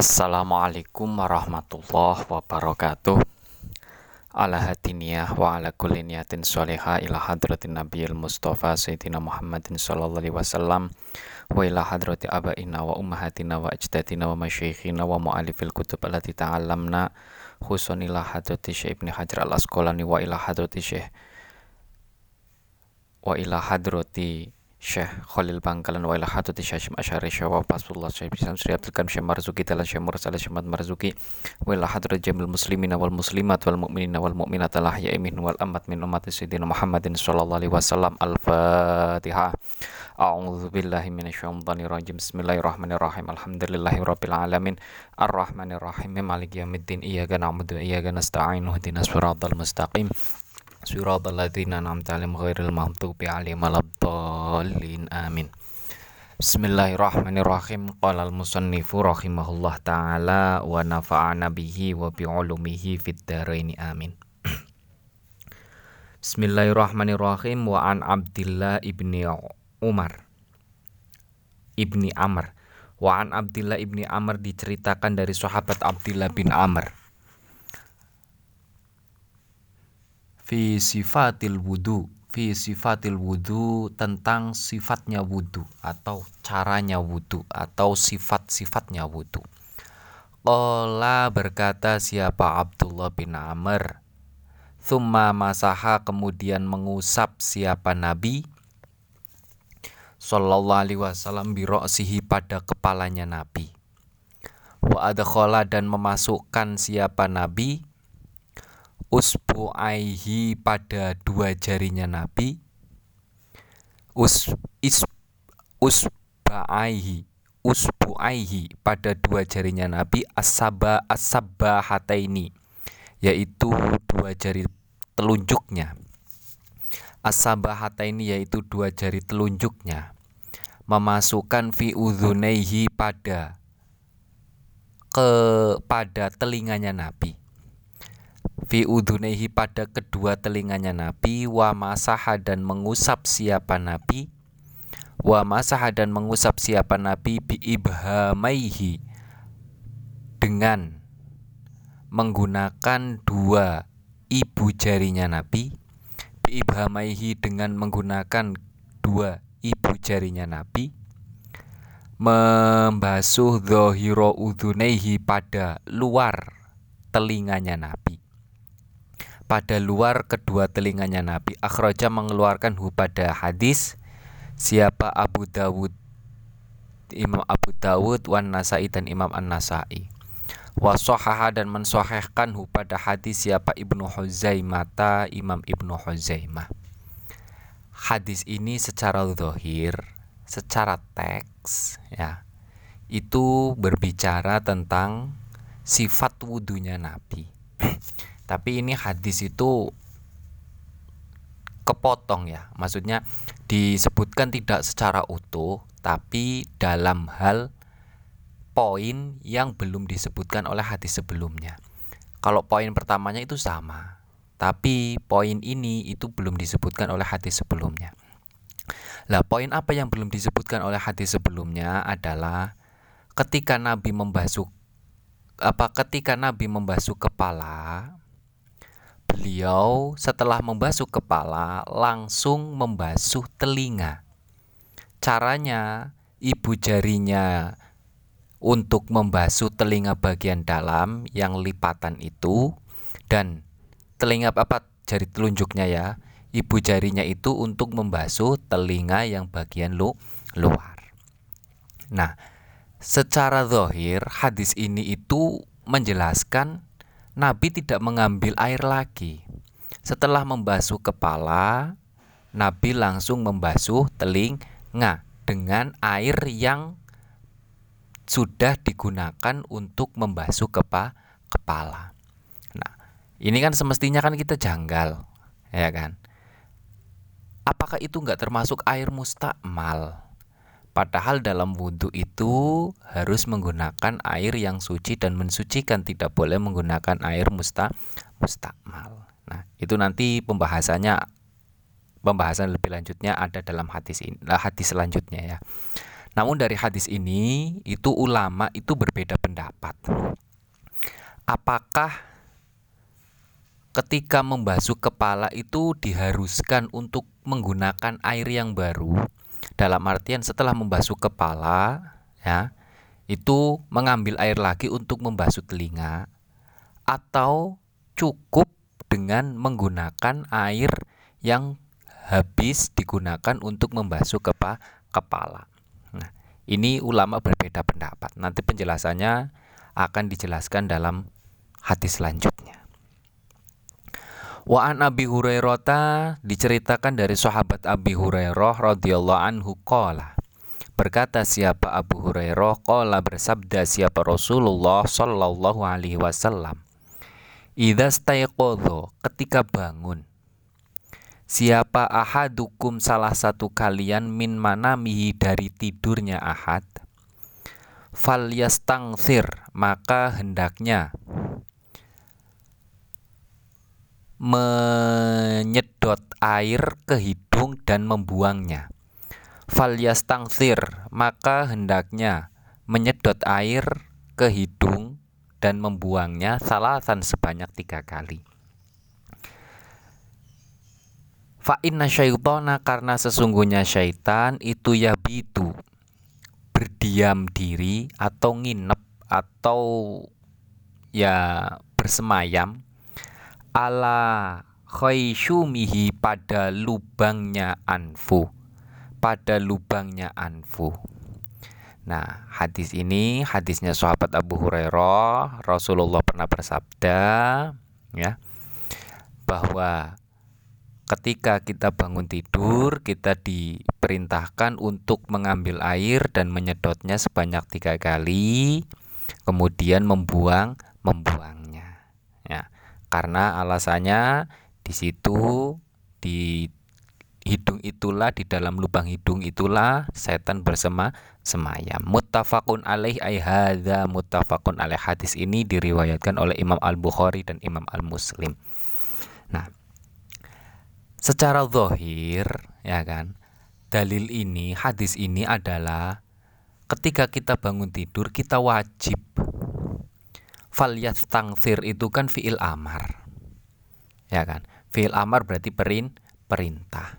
Assalamualaikum warahmatullahi wabarakatuh. Ala hadiniyah wa ala kulli niyatin sholihah ila hadratin nabiyil mustafa sayyidina Muhammadin sallallahu alaihi wasallam wa ila hadrati abaina wa ummahatina wa ajdadina wa masyayikhina wa mu'alifil kutub allati ta'allamna khusun ila hadrati Syekh Ibn Hajar al-Asqalani wa ila hadrati Syekh wa ila hadrati Syekh Khalil Bangkalan wa ila hadrati Syekh Asyari Syekh wa Fasullah Syekh Bisam Sri Abdul Karim Syekh Marzuki Dalan Syekh Mursal Syekh Marzuki wa ila hadrati jamil muslimina wal muslimat wal mu'minina wal mu'minat al ahya'i min wal amat min umat sayyidina Muhammadin sallallahu alaihi wasallam. al-Fatihah A'udzu billahi minasyaitonir rajim. Bismillahirrahmanirrahim. Alhamdulillahi rabbil alamin. Arrahmanirrahim. Maliki yaumiddin. Iyyaka na'budu wa iyyaka nasta'in. Ihdinas siratal mustaqim Suratul ladzina an'amta 'alaihim ghairil maghdubi 'alaihim waladdallin. Amin. Bismillahirrahmanirrahim. Qala al-musannifu rahimahullah taala wa nafa'ana bihi wa bi 'ulumihi fid dharain. Amin. Bismillahirrahmanirrahim wa an Abdillah ibni Umar ibni Amr wa an Abdillah ibni Amr diceritakan dari sahabat Abdillah bin Amr fi sifatil wudu. Fi sifatil wudu tentang sifatnya wudu atau caranya wudu atau sifat-sifatnya wudu. Qala berkata siapa? Abdullah bin Amr. Thumma masaha kemudian mengusap siapa Nabi? Sallallahu alaihi wasallam biro'sihi pada kepalanya Nabi. Wa adkhala dan memasukkan siapa Nabi usbu'aihi pada dua jarinya Nabi. Us is usba'aihi usbu'aihi pada dua jarinya Nabi asaba asaba ini yaitu dua jari telunjuknya. Asaba ini yaitu dua jari telunjuknya. Memasukkan fi udhunaihi pada kepada telinganya Nabi fi udhunehi pada kedua telinganya Nabi wa masaha dan mengusap siapa Nabi? Wa masaha dan mengusap siapa Nabi bi ibhamaihi? Dengan menggunakan dua ibu jarinya Nabi bi ibhamaihi dengan menggunakan dua ibu jarinya Nabi. Membasuh dhahira udhunehi pada luar telinganya Nabi pada luar kedua telinganya Nabi. Akhraja mengeluarkan hu pada hadis siapa Abu Dawud Imam Abu Dawud wan Nasai dan Imam An-Nasai. Wasohaha dan mensohehkan hu pada hadis siapa Ibnu Huzaimah Imam Ibnu Huzaimah. Hadis ini secara zahir, secara teks ya, itu berbicara tentang sifat wudhunya Nabi. Tapi ini hadis itu kepotong ya. Maksudnya disebutkan tidak secara utuh, tapi dalam hal poin yang belum disebutkan oleh hadis sebelumnya. Kalau poin pertamanya itu sama, tapi poin ini itu belum disebutkan oleh hadis sebelumnya. Lah, poin apa yang belum disebutkan oleh hadis sebelumnya adalah ketika Nabi membasuh apa ketika Nabi membasuh kepala beliau setelah membasuh kepala langsung membasuh telinga. Caranya ibu jarinya untuk membasuh telinga bagian dalam yang lipatan itu dan telinga apa jari telunjuknya ya. Ibu jarinya itu untuk membasuh telinga yang bagian lu, luar. Nah, secara zahir hadis ini itu menjelaskan Nabi tidak mengambil air lagi. Setelah membasuh kepala, Nabi langsung membasuh telinga dengan air yang sudah digunakan untuk membasuh kepa kepala. Nah, ini kan semestinya kan kita janggal, ya kan? Apakah itu nggak termasuk air mustakmal? Padahal dalam wudhu itu harus menggunakan air yang suci dan mensucikan, tidak boleh menggunakan air musta mustakmal. Nah, itu nanti pembahasannya pembahasan lebih lanjutnya ada dalam hadis ini, hadis selanjutnya ya. Namun dari hadis ini itu ulama itu berbeda pendapat. Apakah ketika membasuh kepala itu diharuskan untuk menggunakan air yang baru dalam artian setelah membasuh kepala ya itu mengambil air lagi untuk membasuh telinga atau cukup dengan menggunakan air yang habis digunakan untuk membasuh kepa kepala. Nah, ini ulama berbeda pendapat. Nanti penjelasannya akan dijelaskan dalam hadis selanjutnya. Wa an Abi Hurairah diceritakan dari sahabat Abi Hurairah radhiyallahu anhu qala. Berkata siapa Abu Hurairah? Qala bersabda siapa Rasulullah sallallahu alaihi wasallam? Idza staiqadha ketika bangun. Siapa ahadukum salah satu kalian min manamihi dari tidurnya ahad? Fal yastangthir maka hendaknya menyedot air ke hidung dan membuangnya. Fal yastangthir maka hendaknya menyedot air ke hidung dan membuangnya salasan sebanyak tiga kali. Fa inna syaitana karena sesungguhnya syaitan itu ya bitu berdiam diri atau nginep atau ya bersemayam ala khaysyumihi pada lubangnya anfu pada lubangnya anfu Nah, hadis ini hadisnya sahabat Abu Hurairah, Rasulullah pernah bersabda ya bahwa ketika kita bangun tidur, kita diperintahkan untuk mengambil air dan menyedotnya sebanyak tiga kali, kemudian membuang, membuangnya. Karena alasannya di situ di hidung itulah di dalam lubang hidung itulah setan bersema semayam. Muttafaqun alaih ay hadza muttafaqun alaih hadis ini diriwayatkan oleh Imam Al-Bukhari dan Imam Al-Muslim. Nah, secara zohir ya kan dalil ini hadis ini adalah ketika kita bangun tidur kita wajib fal tangfir itu kan fiil amar. Ya kan? Fiil amar berarti perin perintah.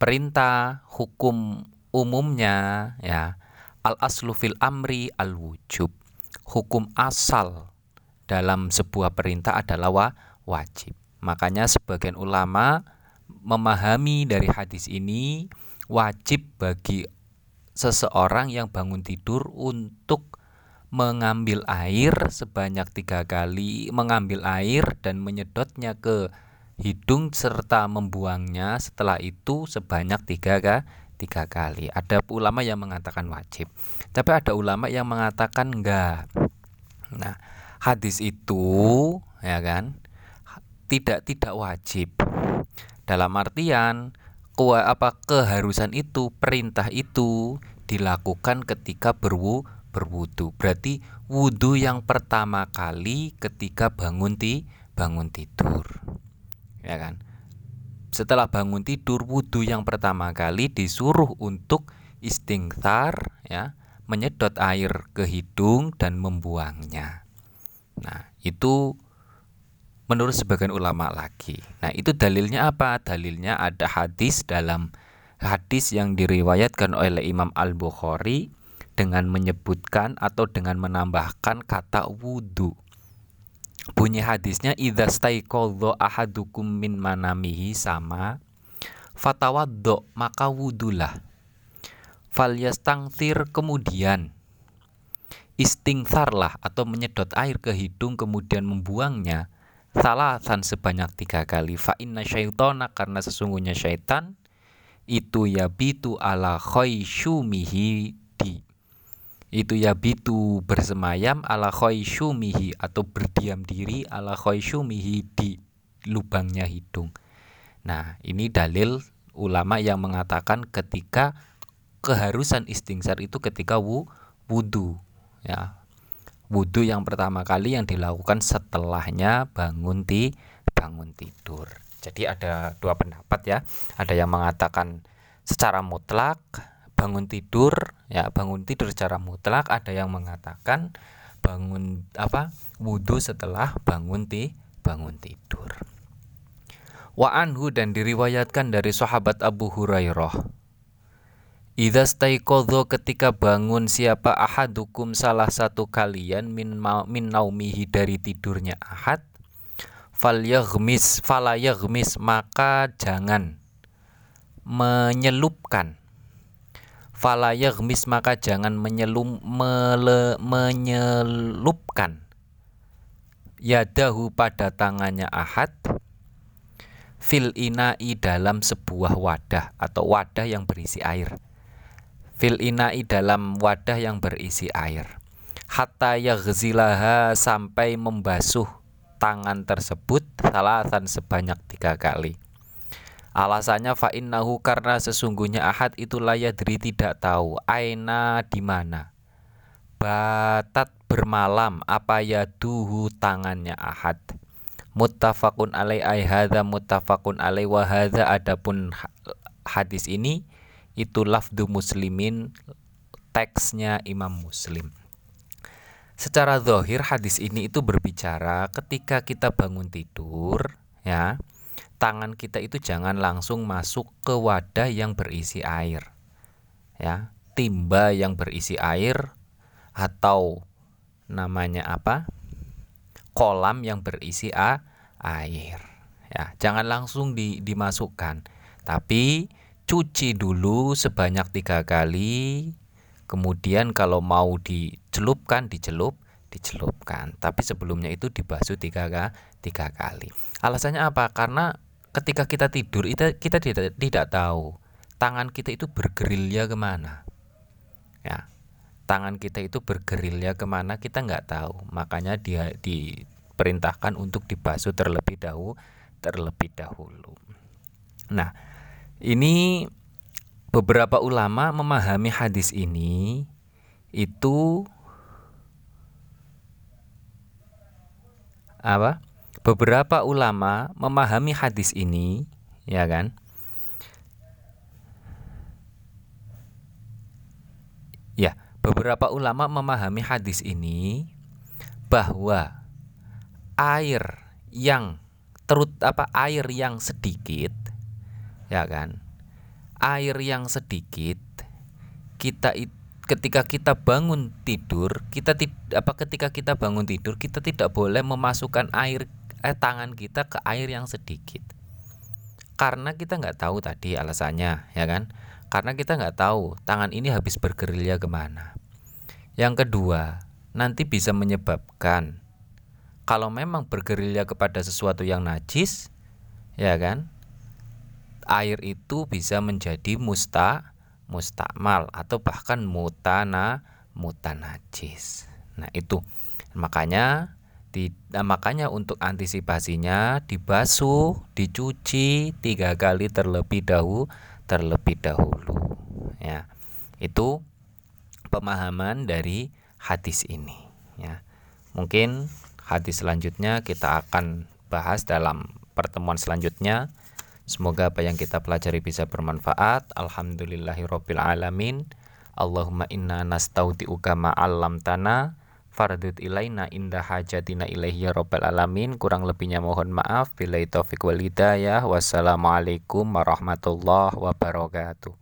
Perintah hukum umumnya ya al aslu fil amri al wujub. Hukum asal dalam sebuah perintah adalah wajib. Makanya sebagian ulama memahami dari hadis ini wajib bagi seseorang yang bangun tidur untuk mengambil air sebanyak tiga kali, mengambil air dan menyedotnya ke hidung serta membuangnya setelah itu sebanyak tiga, tiga kali. Ada ulama yang mengatakan wajib, tapi ada ulama yang mengatakan enggak. Nah, hadis itu ya kan tidak tidak wajib dalam artian apa keharusan itu, perintah itu dilakukan ketika berwu berwudu. Berarti wudu yang pertama kali ketika bangun ti bangun tidur. Ya kan? Setelah bangun tidur wudu yang pertama kali disuruh untuk istighfar ya, menyedot air ke hidung dan membuangnya. Nah, itu menurut sebagian ulama lagi. Nah, itu dalilnya apa? Dalilnya ada hadis dalam hadis yang diriwayatkan oleh Imam Al-Bukhari dengan menyebutkan atau dengan menambahkan kata wudhu. Bunyi hadisnya idza staiqadha ahadukum min manamihi sama fatawaddo maka wudulah. Falyastangthir kemudian istingsarlah atau menyedot air ke hidung kemudian membuangnya salasan sebanyak tiga kali fa inna syaitona karena sesungguhnya syaitan itu ya bitu ala khaysyumihi di itu ya bitu bersemayam ala khaysyumihi atau berdiam diri ala khaysyumihi di lubangnya hidung nah ini dalil ulama yang mengatakan ketika keharusan istingsar itu ketika wudu ya wudhu yang pertama kali yang dilakukan setelahnya bangun ti bangun tidur. Jadi ada dua pendapat ya. Ada yang mengatakan secara mutlak bangun tidur ya bangun tidur secara mutlak ada yang mengatakan bangun apa wudhu setelah bangun ti bangun tidur. Wa anhu dan diriwayatkan dari sahabat Abu Hurairah. Idza staiqadha ketika bangun siapa ahadukum salah satu kalian min min naumihi dari tidurnya ahad falyaghmis falayaghmis maka jangan menyelupkan falayaghmis maka jangan menyelum mele, menyelupkan yadahu pada tangannya ahad fil inai dalam sebuah wadah atau wadah yang berisi air. Fil inai dalam wadah yang berisi air. Hatta yaghzilaha sampai membasuh tangan tersebut salasan sebanyak tiga kali alasannya fa innahu karena sesungguhnya ahad itu layadri tidak tahu. Aina di mana? Batat bermalam apa ya duhu tangannya ahad? Muttafaqun alai ai hadza muttafaqun alai wa hadza. Adapun hadis ini itu lafdu muslimin teksnya Imam Muslim. Secara zahir hadis ini itu berbicara ketika kita bangun tidur ya, tangan kita itu jangan langsung masuk ke wadah yang berisi air. Ya, timba yang berisi air atau namanya apa? kolam yang berisi a, air. Ya, jangan langsung di, dimasukkan. Tapi cuci dulu sebanyak tiga kali kemudian kalau mau dicelupkan dicelup dicelupkan tapi sebelumnya itu dibasuh tiga, tiga kali alasannya apa karena ketika kita tidur kita, kita tidak, tidak tahu tangan kita itu bergerilya ke mana. Ya tangan kita itu bergerilya ke mana kita nggak tahu. Makanya dia diperintahkan untuk dibasuh terlebih dahulu terlebih dahulu. Nah ini beberapa ulama memahami hadis ini itu apa? Beberapa ulama memahami hadis ini, ya kan? Ya, beberapa ulama memahami hadis ini bahwa air yang terut apa air yang sedikit ya kan air yang sedikit kita ketika kita bangun tidur kita tidak apa ketika kita bangun tidur kita tidak boleh memasukkan air eh, tangan kita ke air yang sedikit karena kita nggak tahu tadi alasannya ya kan karena kita nggak tahu tangan ini habis bergerilya ke mana yang kedua nanti bisa menyebabkan kalau memang bergerilya kepada sesuatu yang najis ya kan air itu bisa menjadi musta mustakmal atau bahkan mutana mutanajis. Nah, itu. Makanya nah, makanya untuk antisipasinya dibasuh, dicuci tiga kali terlebih dahulu terlebih dahulu. Ya, itu pemahaman dari hadis ini. Ya, mungkin hadis selanjutnya kita akan bahas dalam pertemuan selanjutnya. Semoga apa yang kita pelajari bisa bermanfaat. Alhamdulillahirabbil alamin. Allahumma inna nastauti'uka ma'allam tanah fardut ilaina indah hajatina ilaihi ya alamin. Kurang lebihnya mohon maaf. Bila taufik wal hidayah. Wassalamualaikum warahmatullahi wabarakatuh